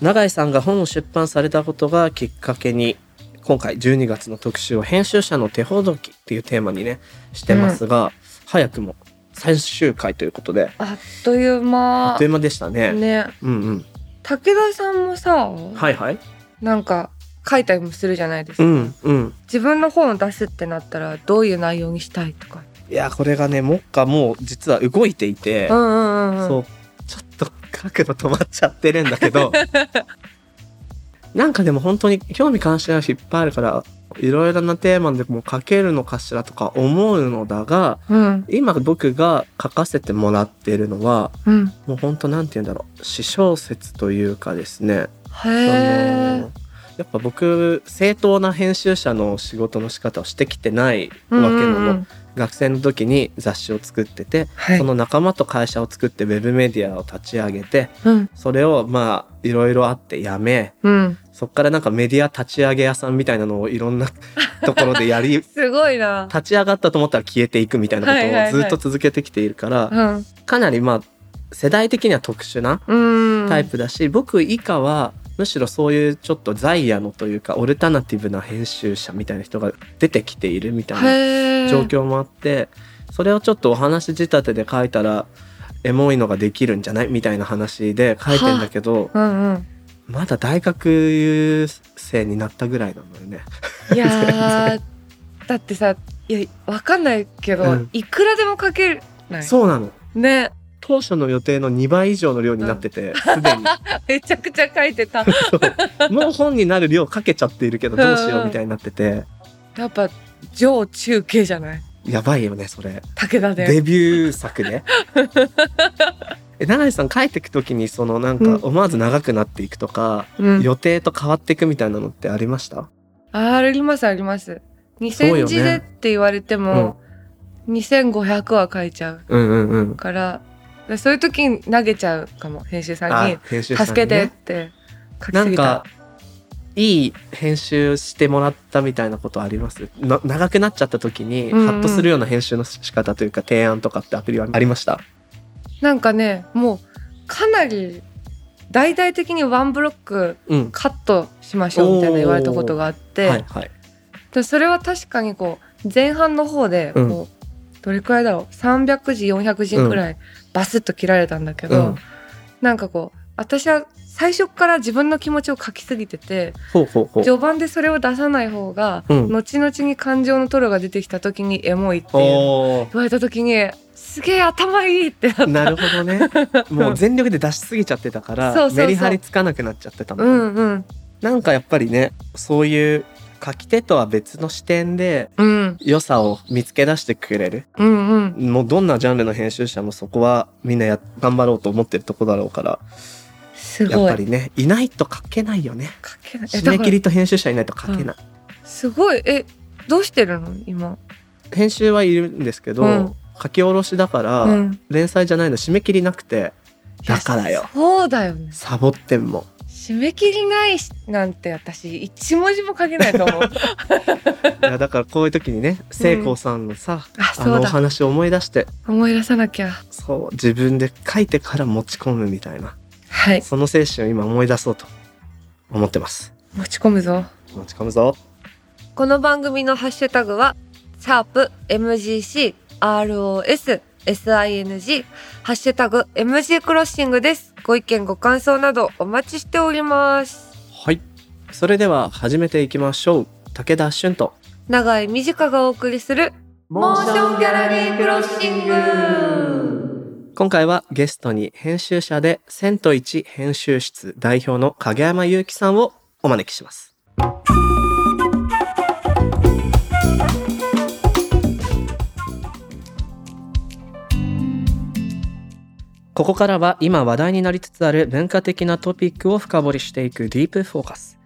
永井さんが本を出版されたことがきっかけに今回12月の特集を編集者の手ほどきっていうテーマにねしてますが、早くも最終回ということであっというあっ間という間でしたね。ね。うんうん。武田さんもさ、はいはい。なんか書いたりもするじゃないですか。うんうん。自分の本を出すってなったらどういう内容にしたいとか。いやこれがね目下もう実は動いていて、うんうんうんうん。そうちょっと書くの止まっちゃってるんだけど なんかでも本当に興味関心がいっぱいあるからいろいろなテーマでも書けるのかしらとか思うのだがうん今僕が書かせてもらっているのはうん。もう本当なんて言うんだろう詩小説というかですねへあえの。やっぱ僕正当な編集者の仕事の仕方をしてきてないわけなの、うんうんうん学生の時に雑誌を作ってて、はいその仲間と会社を作ってウェブメディアを立ち上げてうんそれをまあいろいろあってやめうん。そっからなんかメディア立ち上げ屋さんみたいなのをいろんな ところでやり すごいな。立ち上がったと思ったら消えていくみたいなはいはいはいことをずっと続けてきているから、うん。かなりまあ世代的には特殊なうん。タイプだし、僕以下はむしろそういうちょっとザイヤのというかオルタナティブな編集者みたいな人が出てきているみたいな。状況もあってそれをちょっとお話仕立てで書いたらエモいのができるんじゃないみたいな話で書いてんだけどうんうん。まだ大学生になったぐらいなのよね。いやー だってさいやわかんないけど、うんいくらでも書けるないそうなのね当初の予定の2倍以上の量になっててすでに。めちゃくちゃ書いてた。もう本になる量かけちゃっているけどどうしようみたいになってて。やっぱ上中継じゃない？やばいよねそれ。武田で。デビュー作で え永井さん帰ってく時にそのなんうん。か思わず長くなっていくとか、うん。予定と変わっていくみたいなのってありました？あありますあります。そう2000よね字でって言われても、2500は書いちゃううんうんうん。そういう時に投げちゃうかも編集さんに。あ編「集さんに助けて」っねて書きすぎなんかたいい編集してもらったみたいなことあります？な長くなっちゃった時にうんうん。ハッとするような編集の仕方というか提案とかってアプリはありました？なんかねもうかなり大々的にワンブロックうん。カットしましょうみたいな言われたことがあって、はいはい。でそれは確かにこう前半の方でうん。こう、どれくらいだろう？300字400字くらいバスッと切られたんだけど、うん。なんかこう私は最初から自分の気持ちを書きすぎてて序盤でそれを出さない方が、うん。後々に感情のトロが出てきた時にエモいって言われた時にすげえ頭いいってなるほどね。もう全力で出しすぎちゃってたからメリハリつかなくなっちゃってたのうんうん。なんかやっぱりねそういう書き手とは別の視点でうん。良さを見つけ出してくれる。うんうん。もうどんなジャンルの編集者もそこはみんなや頑張ろうと思ってるとこだろうから。やっすごい。ぱりねいないと書けないよね。書けない。締め切りと編集者いないと書けない、すごい。えどうしてるの？今。編集はいるんですけど、うん。書き下ろしだから、うん。連載じゃないの締め切りなくて。だからよ。そうだよね。サボってんもん締め切りないしなんて私一文字も書けないと思う。いやだからこういう時にね聖光さんのさ、ああのおそうだ話を思い出して。思い出さなきゃ。そう自分で書いてから持ち込むみたいな。はい。その精神を今思い出そうと思ってます。持ち込むぞ。持ち込むぞ。この番組のハッシュタグはシャープ MGC ROS SING ハッシュタグ MG クロッシングです。ご意見ご感想などお待ちしております。はい。それでは始めていきましょう。武田俊と。長井美智香がお送りするモーションギャラリークロッシング。今回はゲストに編集者でセント一編集室代表の影山祐希さんをお招きします。ここからは今話題になりつつある文化的なトピックを深掘りしていくディープフォーカス。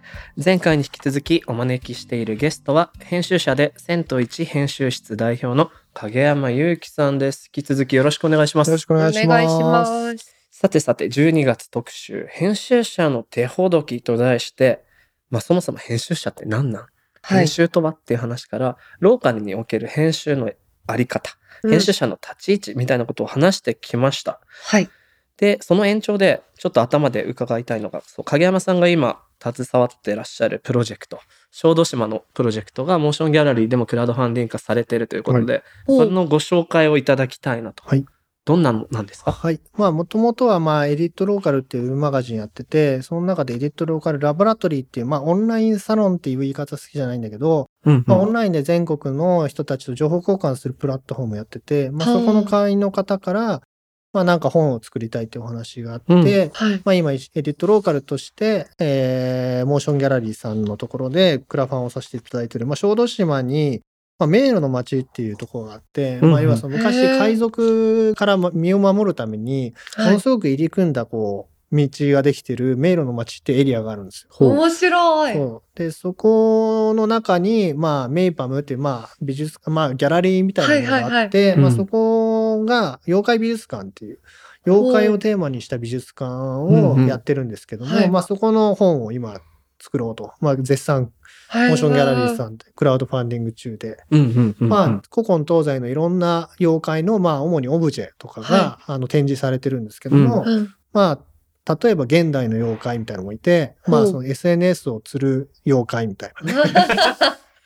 前回に引き続きお招きしているゲストは編集者で千と一編集室代表の影山祐希さんです。引き続きよろしくお願いしますよろ。しくお願いします。す。さてさて、12月特集、編集者の手ほどきと題して、まあそもそも編集者って何なん、はい編。集とはっていう話から、ローカルにおける編集のあり方、うん編集者の立ち位置みたいなことを話してきました。はい。で、その延長で、ちょっと頭で伺いたいのが、そう影山さんが今、携わってらっしゃるプロジェクト、小豆島のプロジェクトが、 MOTION GALLERY でもクラウドファンディング化されているということで、そのご紹介をいただきたいなと。はいどんなのなんですか？はい。まあ、もともとは、まあ、 EDIT LOCAL っていうマガジンやってて、その中で EDIT LOCAL LABORATORY っていう、まあ、オンラインサロンっていう言い方好きじゃないんだけど、うんまあ、オンラインで全国の人たちと情報交換するプラットフォームやってて、まあそこの会員の方から、まあ、なんか本を作りたいっていうお話があって、うんはい。まあ、今、 EDIT LOCAL として、えー、 MOTION GALLERY さんのところでクラファンをさせていただいてる、まあ、小豆島に、まあ、迷路の町っていうところがあって、うんうん。まあ、要はその昔海賊からま身を守るために、もはい。のすごく入り組んだ、こう、道ができてる迷路の町ってエリアがあるんですよ。面白い。で、そこの中に、まあ、メイパムっていう、まあ、美術、まあ、ギャラリーみたいなのがあって、まあ、はいはい。はいうん。そこが、妖怪美術館っていう、妖怪をテーマにした美術館うんうん。をやってるんですけども、はい。まあ、そこの本を今、作ろうと。まあ、絶賛、モモーションギャラリーん。さんで、クラウドファンディング中で。まあ、古今東西のいろんな妖怪の、まあ、主にオブジェとかが、はあの、展示されてるんですけども、うん。まあ、例えば現代の妖怪みたいなのもいて、まあ、その SNS を釣る妖怪みたいなね。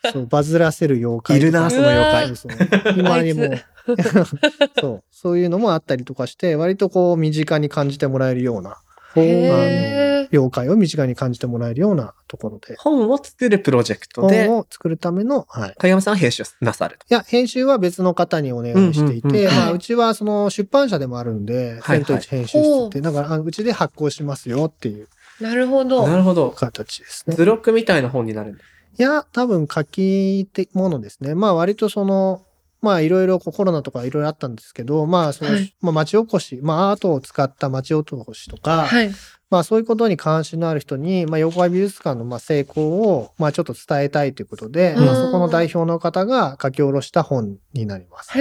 そう、バズらせる妖怪。いるなその妖怪今にも そう、そういうのもあったりとかして、割とこう、身近に感じてもらえるような、へー妖怪を身近に感じてもらえるようなところで、本を作るプロジェクトで、本を作るための、はい。影山さんは編集なさると。いや、編集は別の方にお願いしていて、うんうんうんまあ、はいうちはその出版社でもあるんで、はい千と一編集室って、だから、あうちで発行しますよっていうなるほど。なるほど。形ですね。図録みたいな本になる。いや、多分書き手ものですね。まあ割とその、まあいろいろコロナとかいろいろあったんですけど、まあその、はい。まあ町おこし、まあアートを使った町おこしとか、はい。まあそういうことに関心のある人に、まあ妖怪美術館のまあ成功を、まあちょっと伝えたいということで、うん。まあそこの代表の方が書き下ろした本になります。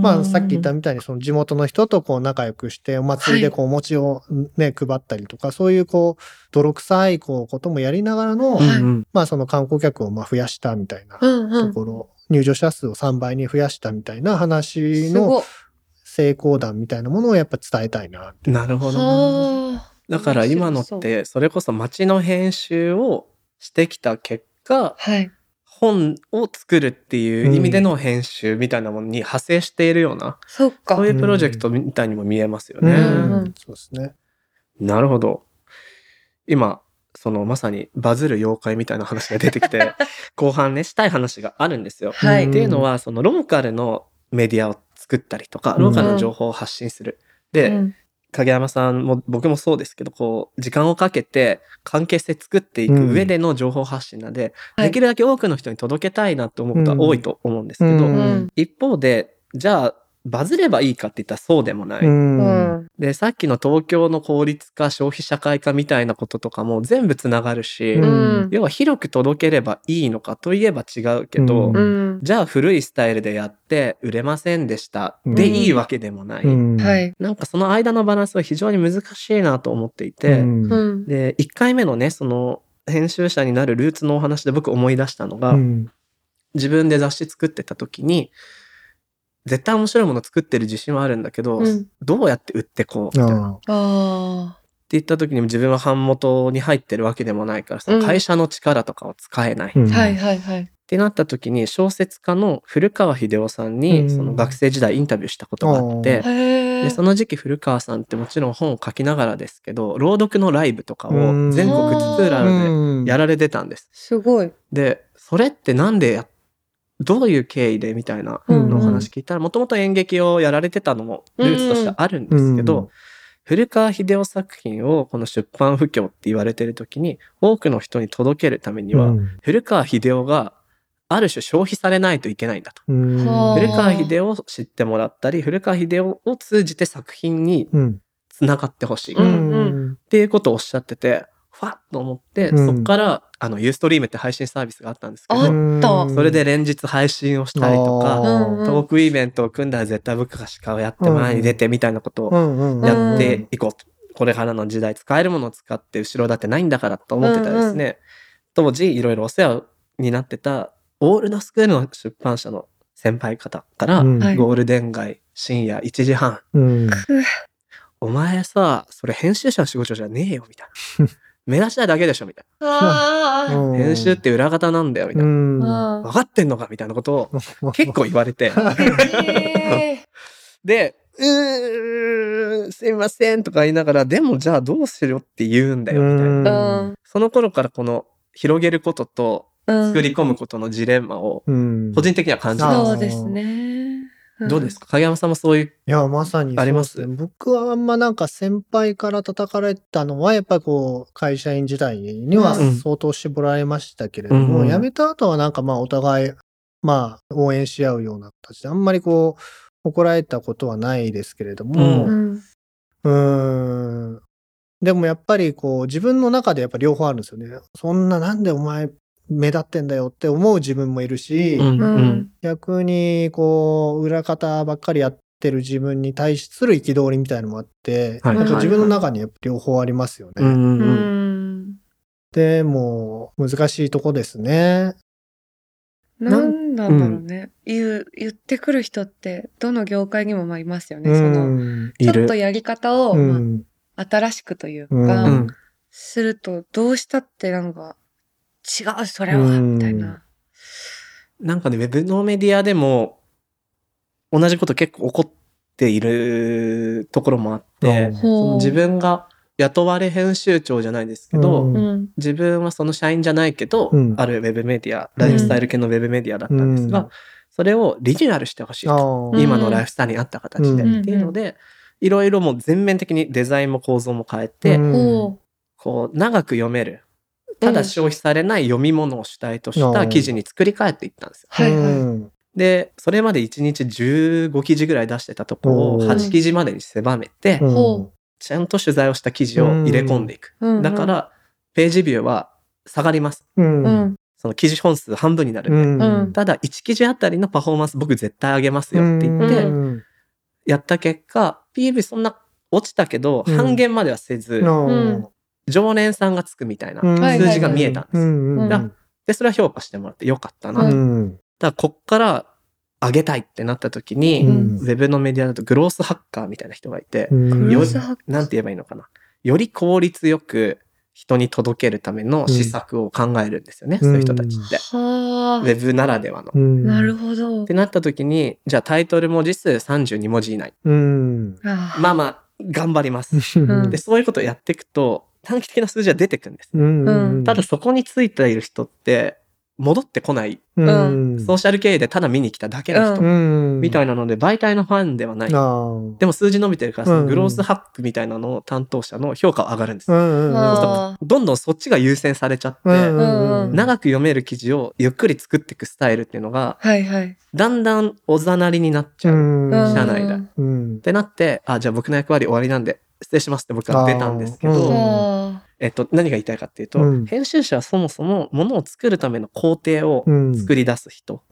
まあさっき言ったみたいにその地元の人とこう仲良くして、お祭りでこうお餅をね、配ったりとか、そういうこう泥臭いこうこともやりながらの、はいまあその観光客をまあ増やしたみたいなうんうん。ところ、入場者数を3倍に増やしたみたいな話の。成功談みたいなものをやっぱ伝えたいなって。なるほど。だから今のって、それこそ街の編集をしてきた結果、はい。本を作るっていう意味での編集みたいなものに派生しているような、そっか。そういうプロジェクトみたいにも見えますようね。んそうですね。なるほど。今、そのまさにバズる妖怪みたいな話が出てきて、後半ね、したい話があるんですよ。はい。っていうのは、そのローカルのメディアを作ったりとか、ローカルの情報を発信する。で、うん影山さんも僕もそうですけど、こう、時間をかけて関係性作っていく上での情報発信なんで、はいできるだけ多くの人に届けたいなと思うことは多いと思うんですけど、うんうん。一方で、じゃあ、バズればいいかって言ったらそうでもない。で、さっきの東京の効率化、消費社会化みたいなこととかも全部つながるし。要は広く届ければいいのかといえば違うけど。じゃあ古いスタイルでやって売れませんでしたうんでいいわけでもない。うんはい。なんかその間のバランスは非常に難しいなと思っていて。で、1回目のね、その編集者になるルーツのお話で僕思い出したのが、うん自分で雑誌作ってた時に、絶対面白いもの作ってる自信はあるんだけど、うんどうやって売ってこうみたいな。ってあ言った時にも自分は版元に入ってるわけでもないからさ、うん会社の力とかを使えない。っうんあ。はいはいはい。てなった時に小説家の古川秀夫さんに、うんその学生時代インタビューしたことがあって。でその時期古川さんってもちろん本を書きながらですけど朗読のライブとかを全国津々浦々でやられてたんです。すごい。でそれってなんでやどういう経緯でみたいなうんのお話聞いたらもともと演劇をやられてたのもルーツとしてあるんですけど、うん古川秀夫作品をこの出版不況って言われてる時に多くの人に届けるためには、うん古川秀夫がある種消費されないといけないんだと。古川秀夫を知ってもらったり、古川秀夫を通じて作品にうん。つながってほしい。うっんていうことをおっしゃってて、ファッと思って、うんそっから、あの、ユーストリームって配信サービスがあったんですけあど、ったそれで連日配信をしたりとか、うんうんトークイベントを組んだら絶対僕がしかをやって前に出てみたいなことをうんうんうん。やっていこうと。これからの時代使えるものを使って後ろだってないんだからと思ってたらですね、当時いろいろお世話になってたオールドスクールの出版社の先輩方から、うんはいゴールデン街深夜1時半、うん。お前さ、それ編集者の仕事じゃねえよ、みたいな。目立ちたいだけでしょ、みたいな。編集って裏方なんだよ、みたいな。分かってんのかみたいなことを結構言われて。で、うーん、すいませんとか言いながら、でもじゃあどうしろって言うんだよ、みたいな。うんその頃からこの広げることとうん作り込むことのジレンマをうん。個人的には感じてあます。そうですね。どうですか？影山さんもそういう。いや、まさにあります？僕はあんまなんか先輩から叩かれたのは、やっぱこう、会社員時代にはうん相当絞られましたけれども、うん辞めた後はなんかまあお互い、まあ応援し合うような形で、あんまりこう、怒られたことはないですけれども、ううん。ん。でもやっぱりこう、自分の中でやっぱ両方あるんですよね。そんななんでお前目立ってんだよって思う自分もいるし、うんううんん。逆にこう裏方ばっかりやってる自分に対する憤りみたいのもあって、はいなんか自分の中にやっぱ両方ありますよね。うんううんん。でも難しいとこですね。なんなんだろうね。言う、言ってくる人って、どの業界にもまあいますよね。その、ん。いるちょっと。やり方を、まうん。あ、新しくというか、ううんん。すると、どうしたってなんか、違う、それは、うんみたいな。なんかね、ウェブのメディアでも同じこと結構起こっているところもあって、自分が雇われ編集長じゃないですけど、うんうん。自分はその社員じゃないけど、うんあるウェブメディア、ライフスタイル系のウェブメディアだったんですが、うんそれをリニューアルしてほしいと。今のライフスタイルに合った形で、うんっていうので、いろいろもう全面的にデザインも構造も変えて、うんおこう、長く読める。ただ消費されない読み物を主体とした記事に作り変えていったんですよ。はいはい。うん。で、それまで1日15記事ぐらい出してたところをうん。8記事までに狭めて、うん。ほちゃんと取材をした記事を入れ込んでいく。だか、ら、ページビューは下がります。その記事本数半分になるんで。うん。ただ、1記事あたりのパフォーマンス僕絶対上げますよって言って、うん。やった結果、PV そんな落ちたけど、うん。半減まではせず、ん常連さんがつくみたいなうん数字が見えたんですで、それは評価してもらってよかったな。うだかうんら、こっから上げたいってなった時に、うんウェブのメディアだとグロースハッカーみたいな人がいて、うんなんて言えばいいのかな。より効率よく人に届けるための施策を考えるんですよね、うんそういう人たちって。はウェブならではの。なるほどて。なった時に、じゃあタイトル文字数32文字以内。うん。あまあまあ、頑張ります。んで、そういうことをやっていくと、短期的な数字は出てくるんです。うんただそこについている人って、戻ってこない。うんソーシャル経営でただ見に来ただけの人。うんみたいなので、媒体のファンではない。あーでも数字伸びてるから、そうんのグロースハックみたいなのを担当者の評価は上がるんですよ。うんうんうんあどんどんそっちが優先されちゃって、うんうんうん長く読める記事をゆっくり作っていくスタイルっていうのが、はいはい。だんだんおざなりになっちゃう。っうん社内でうんてなって、あ、じゃあ僕の役割終わりなんで、失礼しますって僕は出たんですけど、うん。はえっと、何が言いたいかっていうと、うん。編集者はそもそもものを作るための工程をうん。作り出す人。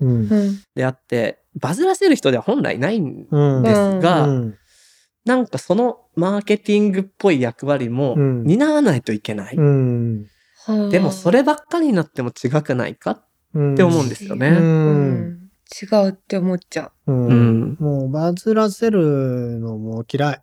であって、バズらせる人では本来ないんうんですが、うん。なんかそのマーケティングっぽい役割もうん。担わないといけない。でもそればっかりになっても違くないかっうん。て思うんですよね。ううんん。違うって思っちゃう。うん。うん。もうバズらせるのも嫌い。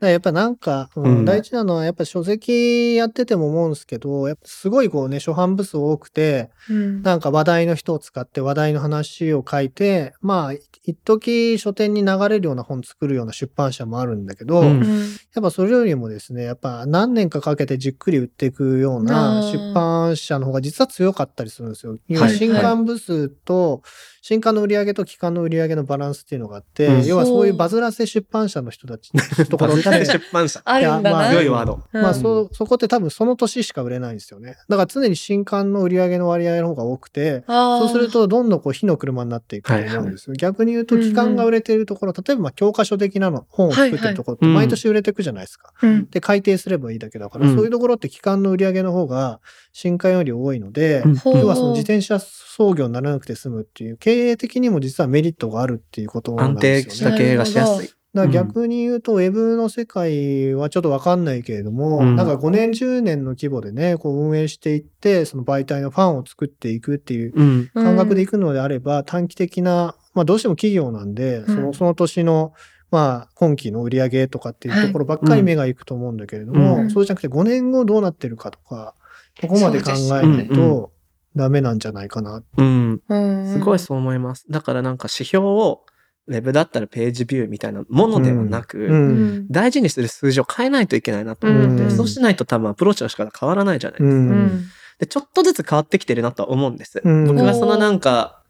やっぱなんか、うんうん。大事なのはやっぱ書籍やってても思うんですけど、やっぱすごいこうね、初版部数多くて、うん。なんか話題の人を使って話題の話を書いて、まあ、い一時書店に流れるような本作るような出版社もあるんだけど、うん。うんやっぱそれよりもですね、やっぱ何年かかけてじっくり売っていくようあなー。出版社の方が実は強かったりするんですよ。新刊部数と、新刊の売り上げと期間の売り上げのバランスっていうのがあって、うん。要はそういうバズらせ出版社の人たちのところと、風出版社。あるんだな。良いワード。うんまあそ、そこって多分その年しか売れないんですよね。だから常に新刊の売り上げの割合の方が多くて、そうする、とどんどんこう火の車になっていくと思うんですよ。逆に言うと期間が売れているところ、例えばまあ教科書的なの、本を作ってるところって毎年売れていくじゃないですか。うんで、改定すればいいだけだから、うんそういうところって期間の売り上げの方が新刊より多いので、要はその自転車操業にならなくて済むっていう、経営的にも実はメリットがあるっていうことなん安ですよね。定した経営がしやすい。だから逆に言うと、ウェブの世界はちょっとわかんないけれども、うん。なんか5年、10年の規模でね、こう運営していって、その媒体のファンを作っていくっていううん。感覚でいくのであれば、短期的な、まあどうしても企業なんで、そうん。のその年の、まあ今期の売り上げとかっていうところばっかり目がいくと思うんだけれども、うん。そうじゃなくて5年後どうなってるかとか、ここまで考えないとダメなんじゃないかな。うん。うん。すごいそう思います。だからなんか指標を、ウェブだったらページビューみたいなものではなく、う。うんん大事にする数字を変えないといけないなと思って、うんそうしないと多分アプローチの仕方変わらないじゃないですか。うんうんで、ちょっとずつ変わってきてるなとは思うんです。うん僕がそのなんか、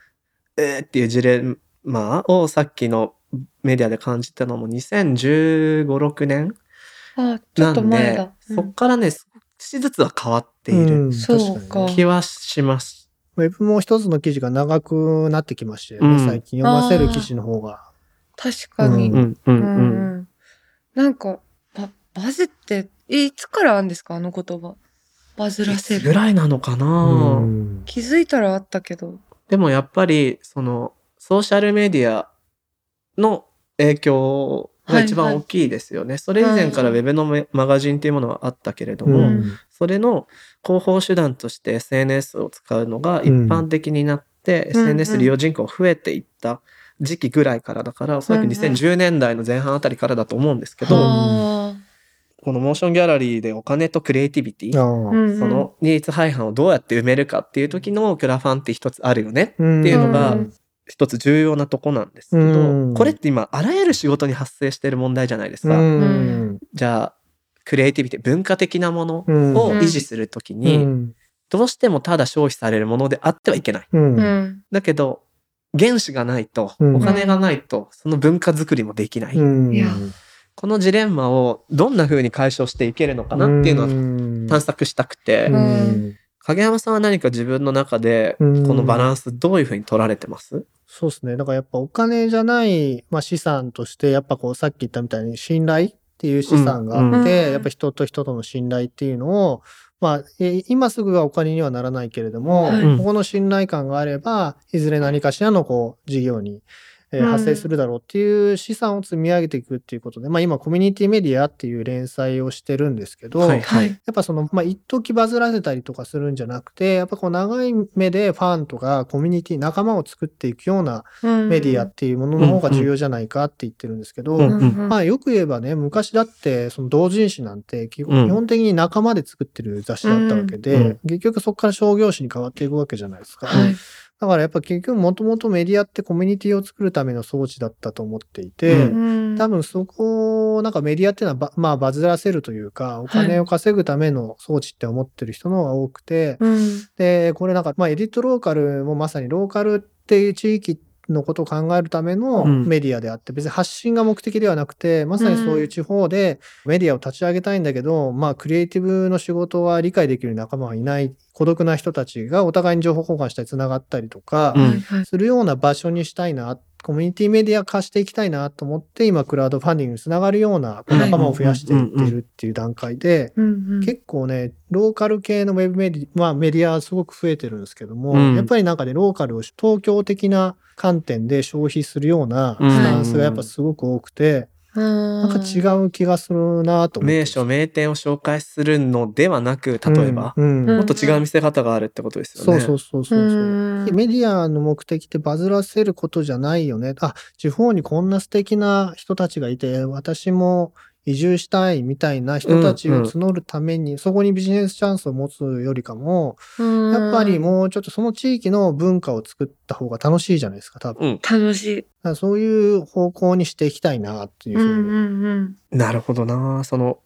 えーっていうジレンマをさっきのメディアで感じたのも2015、6年あちょっとなんで前だ、。そっからね、少しずつは変わっている気はします。ウェブも一つの記事が長くなってきましたよね、うん最近。読ませる記事の方が。確かに。ううん、うん、ううん。んなんか、ババズって、えいつからあるんですか？あの言葉。バズらせいつぐる。らいなのかな、うん気づいたらあったけど。でもやっぱり、その、ソーシャルメディアの影響が一番大きいですよね。それ以前からウェブのメマガジンっていうものはあったけれども、うん。それの広報手段として SNS を使うのが一般的になって、うん。SNS 利用人口が増えていった時期ぐらいからだから、おそらくうんうん2010年代の前半あたりからだと思うんですけど、あこのモーションギャラリーでお金とクリエイティビティ、そのニーズ配販をどうやって埋めるかっていう時のクラファンって一つあるよねうんっていうのがうん一つ重要なとこなんですけど、うん。これって今あらゆる仕事に発生している問題じゃないですうか。ん。じゃあクリエイティビティ文化的なものうん。を維持するときに、うん。どうしてもただ消費されるものであってはいけない。だけど原資がないと、うん。お金がないとその文化づくりもできない。このジレンマをどんな風に解消していけるのかなっていうのは探索したくて、うん影山さんは何か自分の中でこうん。のバランスどういう風に取られてます？そうですね。だからやっぱお金じゃない、まあ、資産として、やっぱこうさっき言ったみたいに信頼っていう資産があって、うん。やっぱ人と人との信頼っていうのを、まあ、え今すぐはお金にはならないけれども、はい。ここの信頼感があれば、いずれ何かしらのこう事業に、え発生するだろうっていう資産を積み上げていくっていうことで、まあ今コミュニティメディアっていう連載をしてるんですけど、はいはい。やっぱその、まあ、一時バズらせたりとかするんじゃなくて、やっぱこう長い目でファンとかコミュニティ、仲間を作っていくようなメメディアっていうものの方が重要じゃないかって言ってるんですけど、うん。まあよく言えばね、昔だってその同人誌なんて基うん。本基本的に仲間で作ってる雑誌だったわけで、うん。うん。結局そこから商業誌に変わっていくわけじゃないですか。はい。だからやっぱ結局もともとメディアってコミュニティを作るための装置だったと思っていて、うん。多分そこをなんかメディアっていうのはば、まあバズらせるというか、お金を稼ぐための装置って思ってる人の方が多くて、うん。で、これなんか、まあエディットローカルもまさにローカルっていう地域のことを考えるためのうん。メディアであって、別に発信が目的ではなくて、まさにそういう地方でメディアを立ち上げたいんだけど、まあクリエイティブの仕事は理解できる仲間はいない孤独な人たちがお互いに情報交換したり繋がったりとか。するような場所にしたいな、コミュニティメディア化していきたいなと思って、今クラウドファンディングにつながるような仲間を増やしていっているっていう段階で、結構ね、ローカル系のウェブメディ、まあメディアはすごく増えてるんですけども、うん。やっぱりなんかね、ローカルを東京的な観点で消費するようなスタンスがやっぱすごく多くて、ななんか違う気がするなと。名所名店を紹介するのではなく例えば、うんうんうんもっと違う見せ方があるってことですよね。そうそうそうそうそう。うんメディアの目的ってバズらせることじゃないよね。あ、地方にこんな素敵な人たちがいて、私も移住したいみたいな人たちを募るために、そこにビジネスチャンスを持つよりかも、やっぱりもうちょっとその地域の文化を作った方が楽しいじゃないですか、多分。うん、楽しい。そういう方向にしていきたいなっていうふうに。うんうんうん。なるほどな。その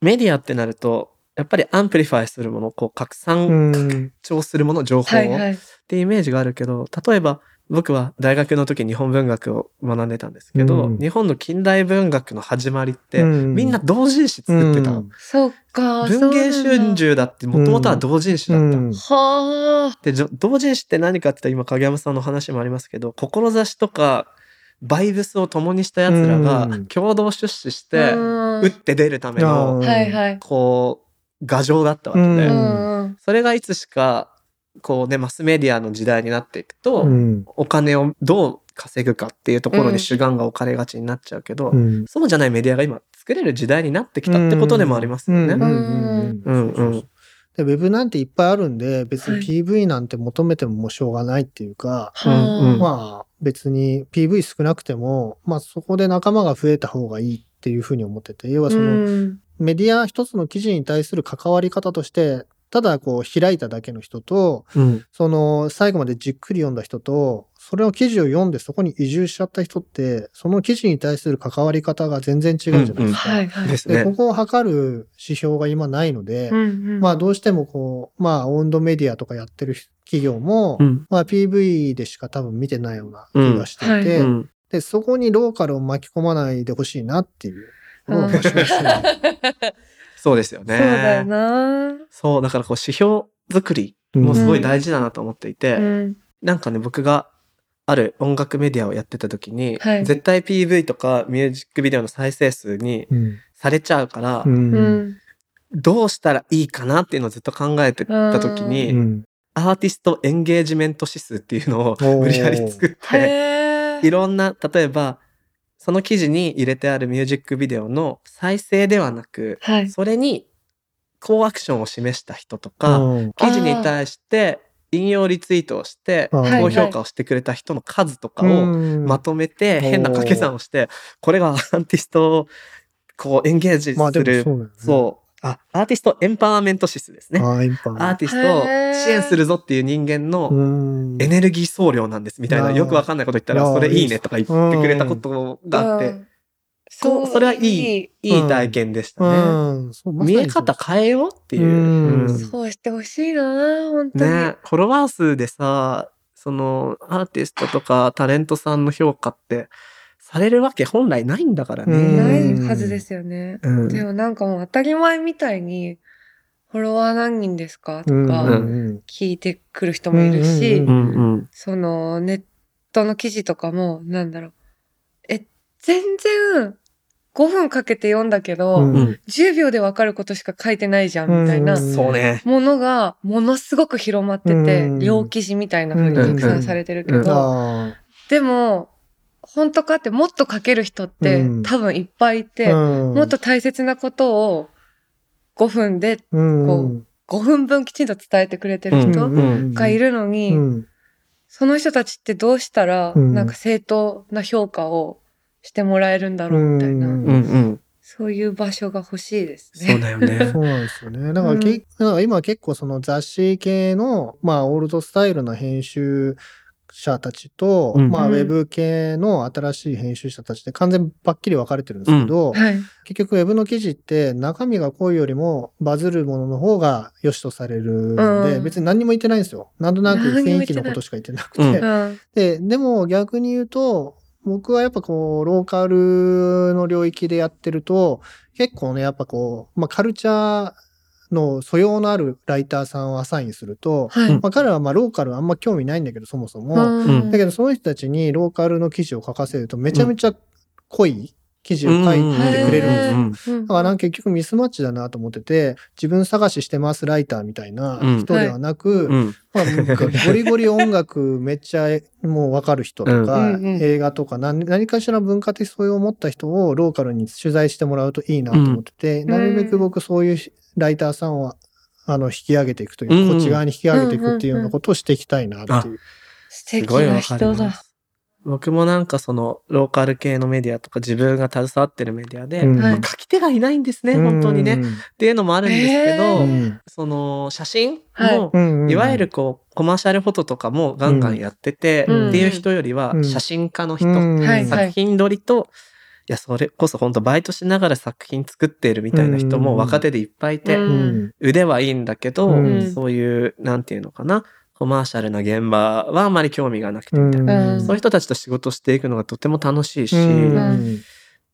メディアってなるとやっぱり amplify するものこう拡散、うん拡張するもの情報を、はいはい。っていうイメージがあるけど例えば僕は大学の時日本文学を学んでたんですけど、うん日本の近代文学の始まりって、うんみんな同人誌作ってた。うんそっか。文芸春秋だってもともとは同人誌だった。うんはあ。で、同人誌って何かって言ったら今影山さんの話もありますけど、志とかバイブスを共にした奴らがうん共同出資して、うん打って出るための、うんはいはい。こう、牙城だったわけで。それがいつしか、こうね、マスメディアの時代になっていくと、うん。お金をどう稼ぐかっていうところに主眼が置かれがちになっちゃうけど、うん。そうじゃないメディアが今作れる時代になってきたってことでもありますよね。でウェブなんていっぱいあるんで、別にはい。PV なんて求めてももうしょうがないっていうか、うんうん。まあ別に PV 少なくても、まあそこで仲間が増えた方がいいっていうふうに思ってて、要はその、うん。メディア一つの記事に対する関わり方として、ただこう開いただけの人と、うん。その最後までじっくり読んだ人と、それを記事を読んでそこに移住しちゃった人って、その記事に対する関わり方が全然違うじゃないですか。はいはい。ですで、こね。こを測る指標が今ないので、うんうん。まあどうしてもこう、まあ温度メディアとかやってる企業も、うん。まあ PV でしか多分見てないような気がしていて、うん。うん。で、そこにローカルを巻き込まないでほしいなっていう そうですよね。そうだよな。そう、だからこう指標作りもすごい大事だなと思っていて、うん。なんかね、僕がある音楽メディアをやってた時に、はい絶対 PV とかミュージックビデオの再生数にうんされちゃうから、うんうん。どうしたらいいかなっていうのをずっと考えてた時に、うんアーティストエンゲージメント指数っていうのをー無理やり作って。いろんな、例えば、その記事に入れてあるミュージックビデオの再生ではなく、はい。それに高アクションを示した人とか、うん。記事に対して引用リツイートをして、高評価をしてくれた人の数とかをうん。まとめて、ん。変な掛け算をして、これがアーティストをこうエンゲージまあでもする、そうだよね。そう、あ、アーティストエンパワーメント指数ですね。あーインパアーティストを支援するぞっていう人間のうん。エネルギー総量なんですみたいな、よくわかんないこと言ったら、それいいねとか言ってくれたことがあって、うん。そうそれはいい、いい。体験でしたね。うん。そうまさにそう。見え方変えようっていう。そうしてほしいな、本当に。ね、フォロワー数でさ、そのアーティストとかタレントさんの評価ってされるわけ本来ないんだからね。うんないはずですよね。うん。でもなんかもう当たり前みたいに、フォロワー何人ですか？とうんかうん。聞いてくる人もいるし、そのネットの記事とかも、なんだろう。え、全然5分かけて読んだけど、うんうん。10秒でわかることしか書いてないじゃんみたいなうんそうね。ものがものすごく広まってて、うん。両記事みたいな風に拡散されてるけうん。ど、あでも、本当かってもっと書ける人ってうん多分いっぱいいて、ーうんもっと大切なことを5分でうんこ5分分きちんと伝えてくれてる人うんがいるのに、うんその人たちってどうしたらうんなんか正当な評価をしてもらえるんだろうみたいな、うんうんうん。そういう場所が欲しいですね。そうだよね。そうなんですよね。だからけ、だから今結構その雑誌系の、まあ、オールドスタイルの編集者たちと、うんまあ、うんウェブ系の新しい編集者たちで完全にばっきり分かれてるんですけど、はい。結局ウェブの記事って中身が濃いよりもバズるものの方が良しとされるんで、うん別に何にも言ってないんですよ。なんとなく雰囲気のことしか言ってなくて。うんうん。で、でも逆に言うと、僕はやっぱこう、ローカルの領域でやってると、結構ね、やっぱこう、まあカルチャーの素養のあるライターさんをアサインすると、はい。まあ彼らはまあローカルあんま興味ないんだけど、そもそも。うん。だけどその人たちにローカルの記事を書かせると、めちゃめちゃ濃い記事を書いてくれるんですよ。うんだからなんか結局ミスマッチだなと思ってて、自分探ししてますライターみたいな人ではなく、うん。まあ、ゴリゴリ音楽めっちゃもうわかる人とか、映画とか何何かしら文化的素養を持った人をローカルに取材してもらうといいなと思ってて、ん。なるべく僕そういうライターさんはあの引き上げていくというか、うん。こっち側に引き上げていくっていうようなことをしていきたいなっていう。素敵すごいなわかりま人だ。す。僕もなんかそのローカル系のメディアとか自分が携わってるメディアで、うん。はい書き手がいないんですね、本当にね。っていうのもあるんですけど、へうんその写真はい。も、うんうん。いわゆるこうコマーシャルフォトとかもガンガンやってて、うん。っていう人よりはうん。写真家の人、うん。はい作品撮りと、いや、それこそ本当バイトしながら作品作っているみたいな人もうん。若手でいっぱいいて、腕はいいんだけど、うん。そういう、なんていうのかな、コマーシャルな現場はあんまり興味がなくてみたいな。うん。そういう人たちと仕事していくのがとても楽しいし、うん。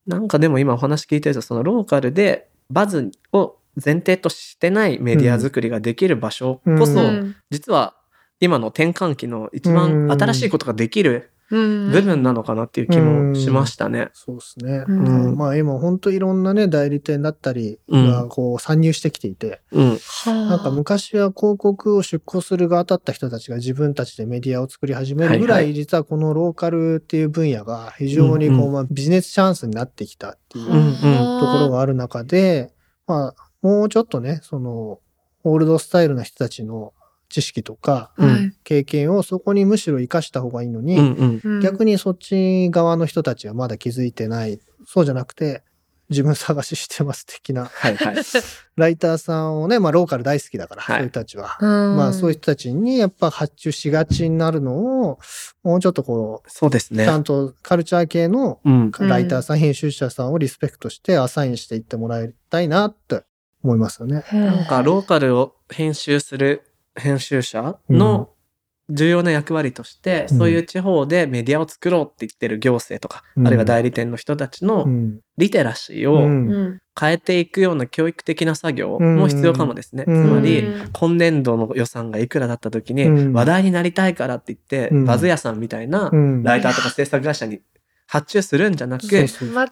なんかでも今お話聞いてると、そのローカルでバズを前提としてないメディア作りができる場所こそ、うん。実は今の転換期の一番新しいことができるうん部分なのかなっていう気もしましたね。そうですね。まあ今本当いろんなね、代理店だったりがこう参入してきていて、うん。なんか昔は広告を出稿する側だった人たちが自分たちでメディアを作り始めるぐらはいい、実はこのローカルっていう分野が非常にこうまあビジネスチャンスになってきたっていうところがある中で、まあもうちょっとね、その、オールドスタイルな人たちの知識とか経験をそこにむしろ活かした方がいいのに、うんうん。うん逆にそっち側の人たちはまだ気づいてない。そうじゃなくて、自分探ししてます的な。はいはい。ライターさんをね、まあローカル大好きだから、はいそういう人たちは。うんまあそういう人たちにやっぱ発注しがちになるのを、もうちょっとこう、そうですねち。ゃんとカルチャー系のうん。ライターさん、編集者さんをリスペクトしてアサインしていってもらいたいなって思いますよね。なんかローカルを編集する編集者の重要な役割として、うん。そういう地方でメディアを作ろうって言ってる行政とか、うん。あるいは代理店の人たちのうん。リテラシーうを変えていくような教育的な作業も必要かもですね。うん。つまり、うん。今年度の予算がいくらだった時に、うん話題になりたいからって言って、うんバズ屋さんみたいなうんライターとか制作会社に発注するんじゃなく、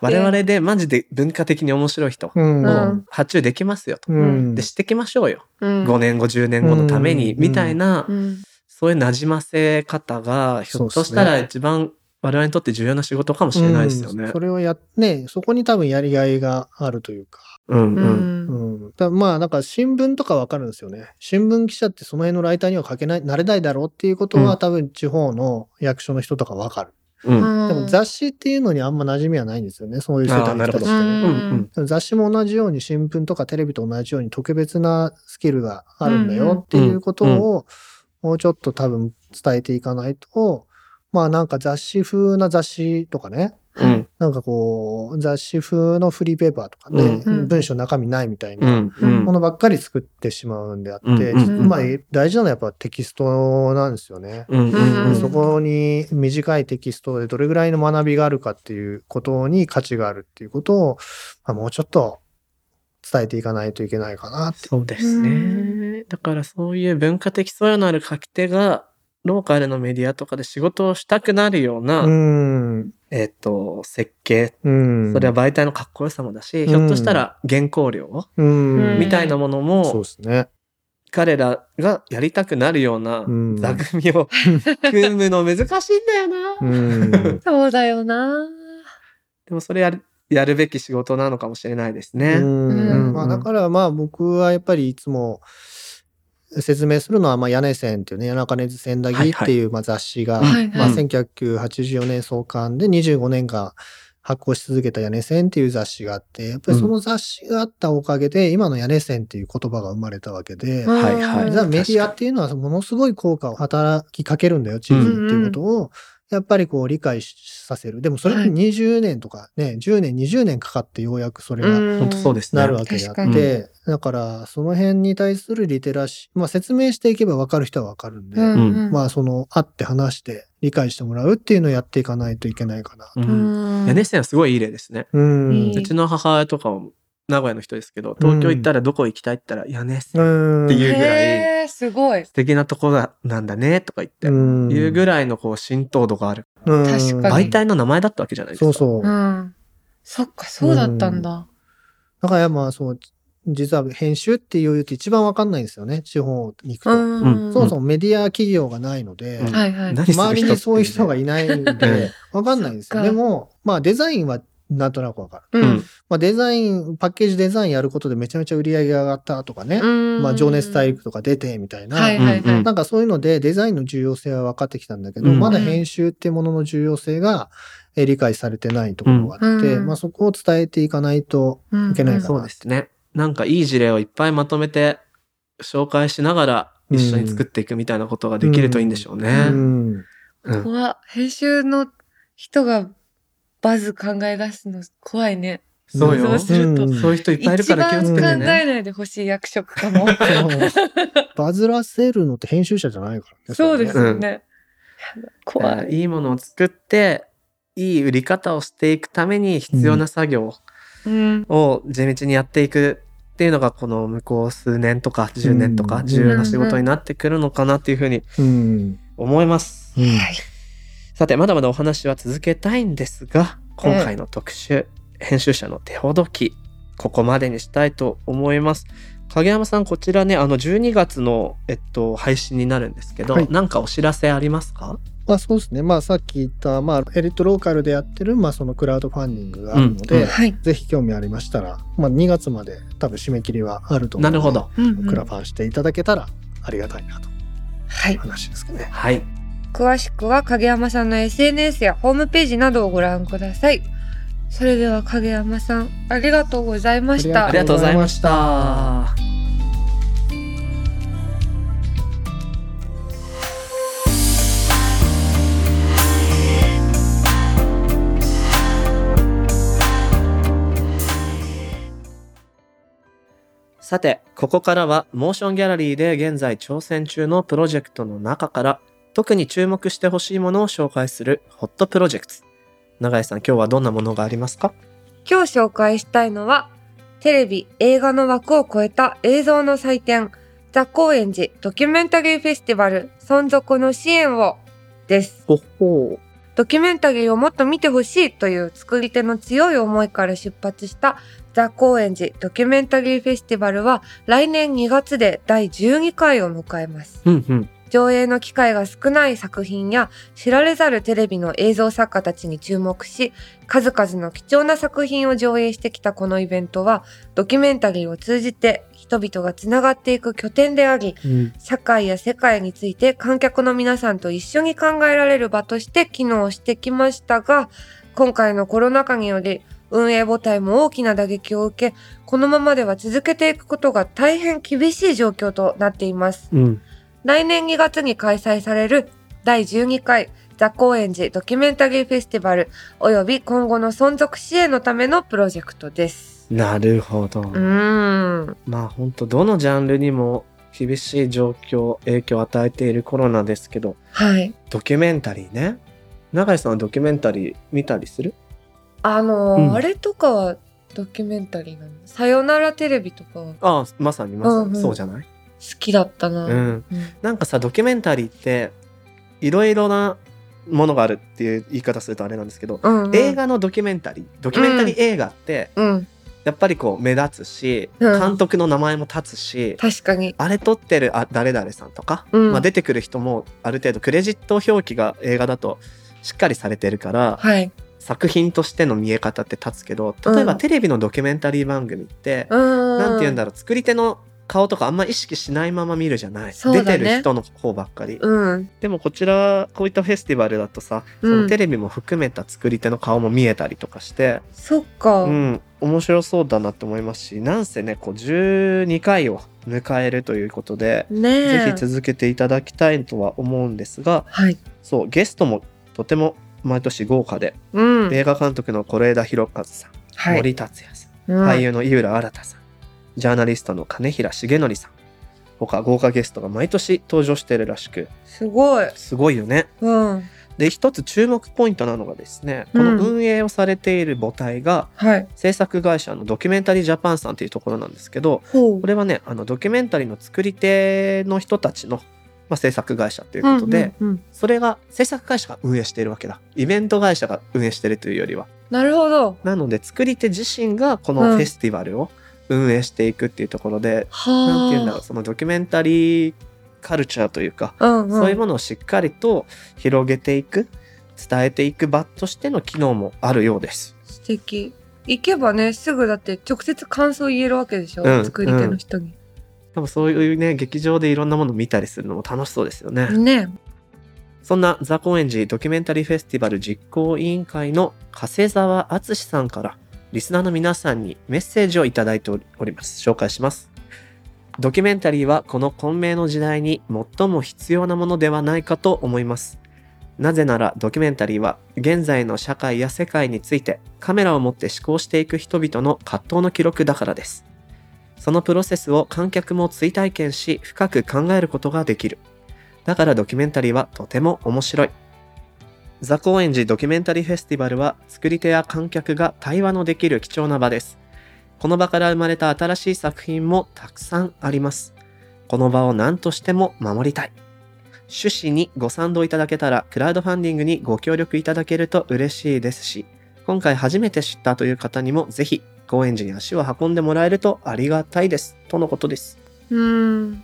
我々でマジで文化的に面白い人うん。うん発注できますよと。うんで、知ってきましょうよ。うん5年後、10年後のために、うんみたいな、うんそういう馴染ませ方が、ひょっとしたら一番我々にとって重要な仕事かもしれないですよねうん。それをや、ね、そこに多分やりがいがあるというか。うんううん。んうん。だまあ、なんか新聞とかわかるんですよね。新聞記者ってその辺のライターには書けない、なれないだろうっていうことは、うん多分地方の役所の人とかわかる。うん。でも雑誌っていうのにあんま馴染みはないんですよね。そういう人たちあーなるほどってね。雑誌も同じように新聞とかテレビと同じように特別なスキルがあるんだよっていうことをもうちょっと多分伝えていかないと、まあなんか雑誌風な雑誌とかね、うん。なんかこう雑誌風のフリーペーパーとかね、うん文章中身ないみたいうん。なうんものばっかり作ってしまうんであって、うんうんまあ大事なのはやっぱテキストなんですよね。うん。うんうん。そこに短いテキストでどれぐらいの学びがあるかっていうことに価値があるっていうことを、まあ、もうちょっと伝えていかないといけないかなって。そうですね。だからそういう文化的素養のある書き手が、ローカルのメディアとかで仕事をしたくなるような、うん。えっ、と、設計。うん。それは媒体のかっこよさもだし、んひょっとしたら原稿料うん。みたいなものそうも、ですね。彼らがやりたくなるようなうん座組を 組むの難しいんだよな。うん。そうだよな。でもそれやるやるべき仕事なのかもしれないですね。うんうんまあだからまあ僕はやっぱりいつも説明するのはまあ屋根線っていうね、谷中根津千駄木っていうまあ雑誌が、はいはい。まあ1984年創刊で25年間発行し続けた屋根線っていう雑誌があって、やっぱりその雑誌があったおかげで今の屋根線っていう言葉が生まれたわけで、はいはい。実はメディアっていうのはものすごい効果を働きかけるんだよ、地図っていうことを、やっぱりこう理解させる。でもそれって20年とかね、10年、20年かかってようやくそれが本当そうですね。なるわけであって、だからその辺に対するリテラシー、まあ説明していけばわかる人はわかるんで、うんまあその会って話して理解してもらうっていうのをやっていかないといけないかな。う。うんん屋根線はすごいいい例ですね。うん。いいうちの母親とかも名古屋の人ですけど、東京行ったらどこ行きたいって言ったら屋根線うん。っていうぐらいへーすごい。素敵なところなんだねとか言って、うんいうぐらいのこう浸透度がある。うん確かに媒体の名前だったわけじゃないですか。そうそう。うん。そっか、そうだったんだ。だからまあそう、実は編集っていうと一番わかんないんですよね、地方に行くと。うん。そもそもメディア企業がないので、うん周りにそういう人がいいないんうんで、わかんないんですよ。でも、まあデザインはなんとなくわかる。うん。まあデザイン、パッケージデザインやることでめちゃめちゃ売り上げが上がったとかね。まあ情熱大陸とか出てみたいな。はいはいはい。なんかそういうのでデザインの重要性は分かってきたんだけど、うんまだ編集っていうものの重要性がえー理解されてないところがあって、うんまあそこを伝えていかないとうんいけないかな。そうですね。なんかいい事例をいっぱいまとめて紹介しながら一緒に作っていくみたいなことができるといいんでしょうね。うん。うん怖っ編集の人がバズ考え出すの怖いね。そうよ。そうするとうんそういう人いっぱいいる一から気をつけて番考ね。えないでほしい役職かも。バズらせるのって編集者じゃないからね。そうですれねよね。怖い。いいものを作って、いい売り方をしていくために必要な作業うん。を地道にやっていくっていうのが、この向こう数年とか10年とかうん重要な仕事になってくるのかなっていうふうにうん。思います。うん。さて、まだまだお話は続けたいんですが、今回の特集、編集者の手ほどき、ここまでにしたいと思います。影山さん、こちらね、あの、12月の、えっと、配信になるんですけど、はいなんかお知らせありますか？まあそうですね。まあさっき言った、まあエリットローカルでやってる、まあそのクラウドファンディングがあるので、うんうんはい。ぜひ興味ありましたら、まあ2月まで多分締め切りはあると思うので。なるほど。うんうんクラファンしていただけたらありがたいなとはい。話ですけどね。はい。詳しくは影山さんの SNS やホームページなどをご覧ください。それでは影山さん、ありがとうございましたあり。がとうございました。さて、ここからはモーションギャラリーで現在挑戦中のプロジェクトの中から特に注目してほしいものを紹介するホットプロジェクト。永井さん、今日はどんなものがありますか？今日紹介したいのは、テレビ、映画の枠を超えた映像の祭典、ザ・高円寺ドキュメンタリーフェスティバル存続の支援をです。ほほドキュメンタリーをもっと見てほしいという作り手の強い思いから出発したザ・高円寺ドキュメンタリーフェスティバルは来年2月で第12回を迎えます。うんうん。上映の機会が少ない作品や知られざるテレビの映像作家たちに注目し数々の貴重な作品を上映してきたこのイベントはドキュメンタリーを通じて人々がつながっていく拠点でありうん社会や世界について観客の皆さんと一緒に考えられる場として機能してきましたが今回のコロナ禍により運営母体も大きな打撃を受けこのままでは続けていくことが大変厳しい状況となっています。うん。来年2月に開催される第12回ザ・高円寺ドキュメンタリーフェスティバル及び今後の存続支援のためのプロジェクトです。なるほど。うーん。まあ本当どのジャンルにも厳しい状況、影響を与えているコロナですけど、はい。ドキュメンタリーね。永井さんはドキュメンタリー見たりする？あのーうんあれとかはドキュメンタリーなの？さよならテレビとかは好ああ、まさにまさうんうんにそうじゃない、きだったな。うんうんなんかさ、ドキュメンタリーって、いろいろなものがあるっていう言い方するとあれなんですけど、うんうん映画のドキュメンタリー、ドキュメンタリー映画って、うん。やっぱりこう目立つし、うん監督の名前も立つし、確かに。あれ撮ってるあ誰々さんとか、うんまあ、出てくる人もある程度クレジット表記が映画だとしっかりされてるからはい。作品としての見え方って立つけど例えうんばテレビのドキュメンタリー番組って、うーん。なんて言うんだろう作り手の顔とかあんま意識しないまま見るじゃない、ね出てる人の方ばっかり、うん。でもこちらこういったフェスティバルだとさ、そうんのテレビも含めた作り手の顔も見えたりとかして、そっか。うん、面白そうだなと思いますしなんせねこう12回を迎えるということで、ねえ。ぜひ続けていただきたいとは思うんですがはい。そうゲストもとても毎年豪華で、うん。映画監督の是枝裕和さん、はい。森達也さん俳優の井浦新さんジャーナリストの金平重則さん他豪華ゲストが毎年登場しているらしくすごい。すごいよね。うん。で一つ注目ポイントなのがですねこの運営をされている母体がはい。制作会社のドキュメンタリージャパンさんというところなんですけどほうこれはねあのドキュメンタリーの作り手の人たちの、まあ、制作会社ということで、うんうんうんそれが制作会社が運営しているわけだイベント会社が運営しているというよりはなるほど。なので作り手自身がこのうんフェスティバルを運営していくっていうところで、はあ。なんて言うんだろうそのドキュメンタリーカルチャーというか、うんうん。そういうものをしっかりと広げていく伝えていく場としての機能もあるようです。素敵。行けばね、すぐだって直接感想言えるわけでしょ、うん作り手の人に。多分そういうね劇場でいろんなものを見たりするのも楽しそうですよね。ね。そんなザ・高円寺ドキュメンタリーフェスティバル実行委員会の加瀬沢敦さんからリスナーの皆さんにメッセージをいただいております。紹介します。ドキュメンタリーはこの混迷の時代に最も必要なものではないかと思います。なぜならドキュメンタリーは現在の社会や世界についてカメラを持って思考していく人々の葛藤の記録だからです。そのプロセスを観客も追体験し深く考えることができる。だからドキュメンタリーはとても面白い。ザ・高円寺ドキュメンタリーフェスティバルは作り手や観客が対話のできる貴重な場です。この場から生まれた新しい作品もたくさんあります。この場を何としても守りたい。趣旨にご賛同いただけたら、クラウドファンディングにご協力いただけると嬉しいですし、今回初めて知ったという方にもぜひ、高円寺に足を運んでもらえるとありがたいです。とのことです。うん。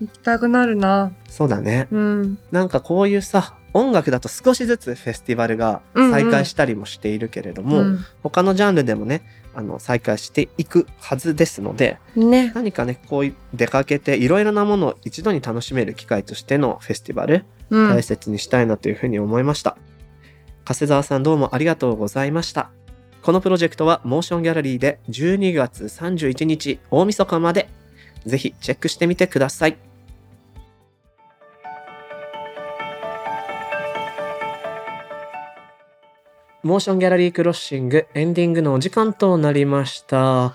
行きたくなるな。そうだね。うん。なんかこういうさ、音楽だと少しずつフェスティバルが再開したりもしているけれども、うん他のジャンルでもね、あの、再開していくはずですので、ね。何かね、こう出かけていろいろなものを一度に楽しめる機会としてのフェスティバル、うん大。切にしたいなというふうに思いました。加瀬沢さんどうもありがとうございました。このプロジェクトはモーションギャラリーで12月31日大晦日までぜひチェックしてみてください。モーションギャラリークロッシングエンディングのお時間となりました。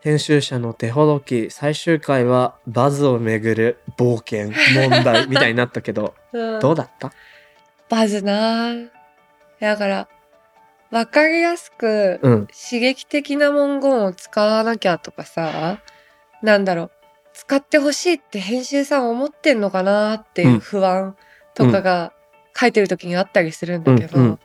編集者の手ほどき最終回はバズをめぐる冒険問題みたいになったけど う。んどうだった？バズな。ぁだから、わかりやすく、うん。刺激的な文言を使わなきゃとかさ、なんだろう、使ってほしいって編集さん思ってんのかなっていう不安とかが書いてる時にあったりするんだけど、うんうん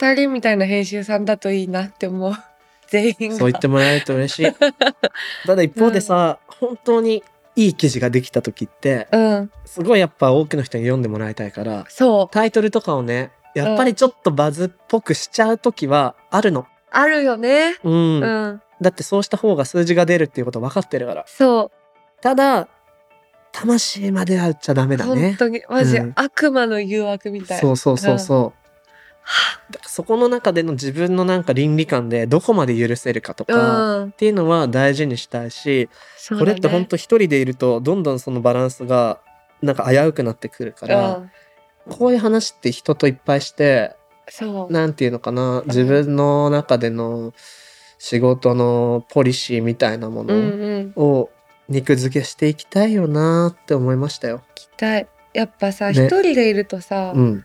二人みたいな編集さんだといいなって思う。全員が。そう言ってもらえると嬉しい。ただ一方でさ、本当にいい記事ができた時ってうん。すごいやっぱ多くの人に読んでもらいたいからそう。タイトルとかをねやっぱりちょっとバズっぽくしちゃう時はあるの。あるよね。うんうん。だってそうした方が数字が出るっていうこと分かってるから。そただ魂までは売っちゃダメう。だね。本当に。マジ、うん悪魔の誘惑みたい。そうそうそうそう。そこの中での自分のなんか倫理観でどこまで許せるかとか、うん。っていうのは大事にしたいし、そうだねこれって本当一人でいるとどんどんそのバランスがなんか危うくなってくるから、うんこういう話って人といっぱいしてそう。なんていうのかな自分の中での仕事のポリシーみたいなもうんうのん。を肉付けしていきたいよなって思いましたよ。期待。やっぱさ、ね一人でいるとさ、うん、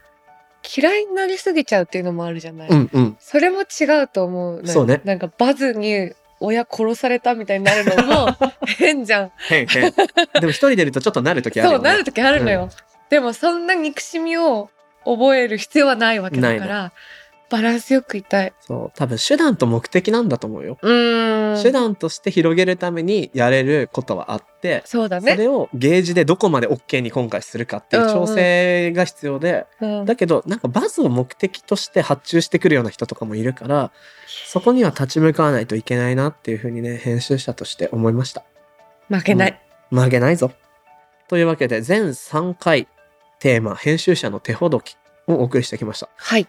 嫌いになりすぎちゃうっていうのもあるじゃない。うん、うん。それも違うと思う。そうねなんかバズに親殺されたみたいになるのも 変じゃん。へんへん。でも一人でいるとちょっとなる時あるよね。そうなる時あるのよ。でもそんな憎しみを覚える必要はないわけだから、バランスよくいたい。そう多分手段と目的なんだと思うよ。うーん。手段として広げるためにやれることはあって、そうだね。それをゲージでどこまで OK に今回するかっていう調整が必要で、うんだけどなんかバズを目的として発注してくるような人とかもいるからそこには立ち向かわないといけないなっていうふうにね編集者として思いました負けない。曲げないぞというわけで全3回テーマ編集者の手ほどきをお送りしてきましたはい。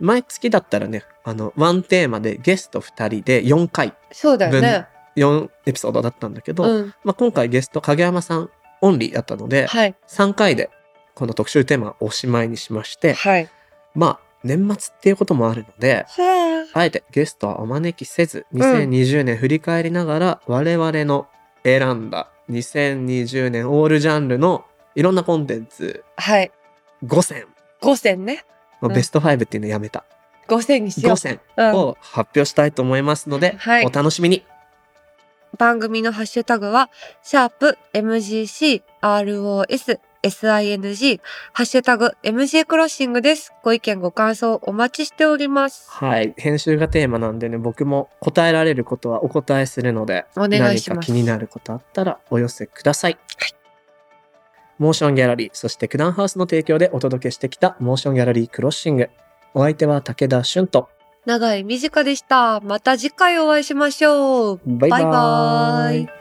毎月だったらねあのワンテーマでゲスト2人で4回そうだよね。4エピソードだったんだけど、うん。まあ、今回ゲスト影山さんオンリーだったので、はい。3回でこの特集テーマをおしまいにしまして、はい。まあ年末っていうこともあるのではあえてゲストはお招きせずん2020年振り返りながら我々の選んだ2020年オールジャンルのいろんなコンテンツあ。はい。5選、5選ね。うんまあベスト5っていうのやめた5選にしよ5う。選うん。を発表したいと思いますので、はいお楽しみに番組のハッシュタグは、シャープ MGC ROS SING、ハッシュタグ MG クロッシングです。ご意見ご感想お待ちしております。はい編集がテーマなんでね僕も答えられることはお答えするのでお願いします何か気になることあったらお寄せください。モーションギャラリー、そして九段ハウスの提供でお届けしてきたモーションギャラリークロッシング。お相手は武田俊と、長井美佳でした。また次回お会いしましょう。バイバーイバイバーイ